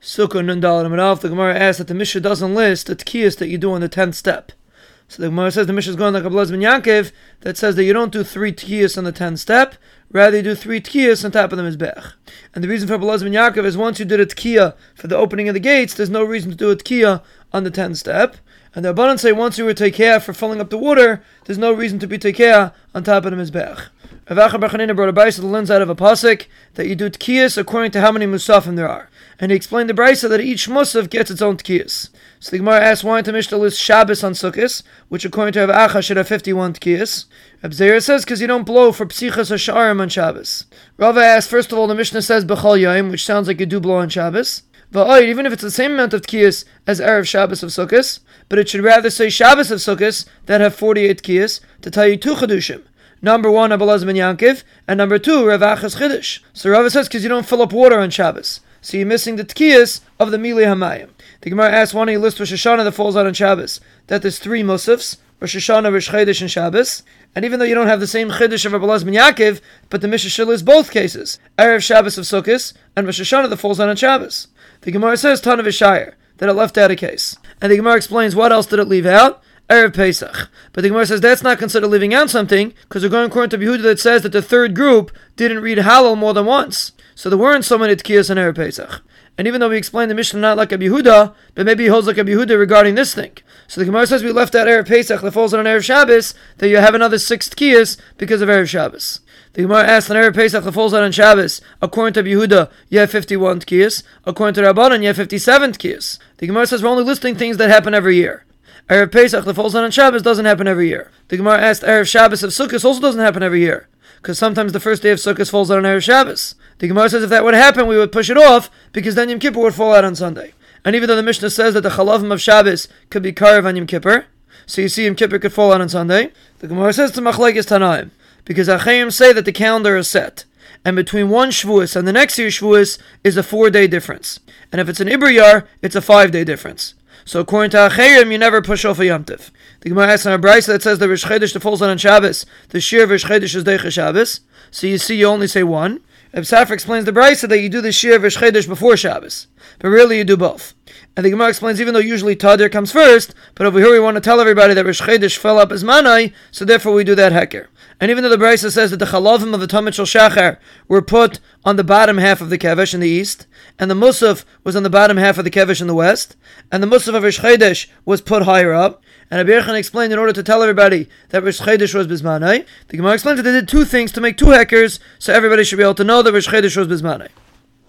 Sukkah Nun Dalet Amarav, the Gemara asks that the Mishnah doesn't list the tkiyas that you do on the tenth step. So the Gemara says the Mishnah is going like a Blaz Ben Yankov that says that you don't do three tkiyas on the tenth step, rather you do three tkiyas on top of the Mizbech. And the reason for Blaz Ben Yankov is once you did a tkiya for the opening of the gates, there's no reason to do a tkiya on the tenth step. And the Rabbanan say once you were care for filling up the water, there's no reason to be care on top of the Mizbech. Rav Acha bar Chanina brought a brisa that learns out of a pasuk that you do tkiyas according to how many musafim there are. And he explained the brisa that each musaf gets its own tkiyas. So the Gemara asks why to Mishnah list Shabbos on Sukkot, which according to Rav Acha should have 51 tkiyas. Reb says because you don't blow for psichas hasharim on Shabbos. Rava asks first of all the Mishnah says bechal yaim, which sounds like you do blow on Shabbos. Va'oid, even if it's the same amount of tkiyas as Erev Shabbos of Sukkot, but it should rather say Shabbos of Sukkot that have 48 tkiyas to tell you two chedushim. Number one, Abelaz Yankiv, and number two, Rav Achas Chiddush. So Rav says because you don't fill up water on Shabbos, so you're missing the tkiyas of the Mili Hamayim. The Gemara asks one, he lists Rosh Hashanah that falls out on Shabbos. That there's three Musafs, Rosh Hashanah, Rosh Chodesh, and Shabbos. And even though you don't have the same Chiddush of ben Yaakov, but the Mishnah list both cases, Erev Shabbos of Sukkot and Rosh Hashanah that falls out on Shabbos. The Gemara says of that it left out a case. And the Gemara explains what else did it leave out? Erev Pesach. But the Gemara says that's not considered leaving out something, because we're going according to Yehuda that says that the third group didn't read Hallel more than once. So there weren't so many Tkiyas on Erev Pesach. And even though we explained the Mishnah not like a Yehuda, but maybe he holds like a Yehuda regarding this thing. So the Gemara says we left out Erev Pesach that falls on Erev Shabbos, that you have another six Tkiyas because of Erev Shabbos. The Gemara asks on Erev Pesach that falls out on Shabbos, according to Yehuda, you have 51 Tkiyas. According to Rabbanan, you have 57 Tkiyas. The Gemara says we're only listing things that happen every year. Erev Pesach that falls on Shabbos doesn't happen every year. The Gemara asked Erev Shabbos of Sukkot also doesn't happen every year. Because sometimes the first day of Sukkot falls on Erev Shabbos. The Gemara says if that would happen, we would push it off, because then Yom Kippur would fall out on Sunday. And even though the Mishnah says that the Chalavim of Shabbos could be carved on Yom Kippur, so you see Yom Kippur could fall out on Sunday, the Gemara says to Machlekes Tanaim, because Acherim say that the calendar is set. And between one Shavuos and the next year Shavuos is a four day difference. And if it's an Ibriyar, it's a five day difference. So according to Acherim, you never push off a Yom Tiv. The Gemara asks on a brisa that says the Rish Chedesh that falls on on Shabbos, the Shir of Rish Chedesh is Deicha Shabbos. So you see, you only say one. Reb explains the brisa that you do the Shir of Rish Chedesh before Shabbos, but really you do both. And the Gemara explains even though usually Tadir comes first, but over here we want to tell everybody that Rish Chedesh fell up as Manai, so therefore we do that Heker. And even though the Brisa says that the chalavim of the Tamid Shel Shachar were put on the bottom half of the kevish in the east, and the Musaf was on the bottom half of the kevish in the west, and the Musaf of Rish Chedesh was put higher up, and Abir explained in order to tell everybody that Rish Chedesh was Bismanai, the Gemara explains that they did two things to make two hekers, so everybody should be able to know that Rish Chedesh was Bismanai.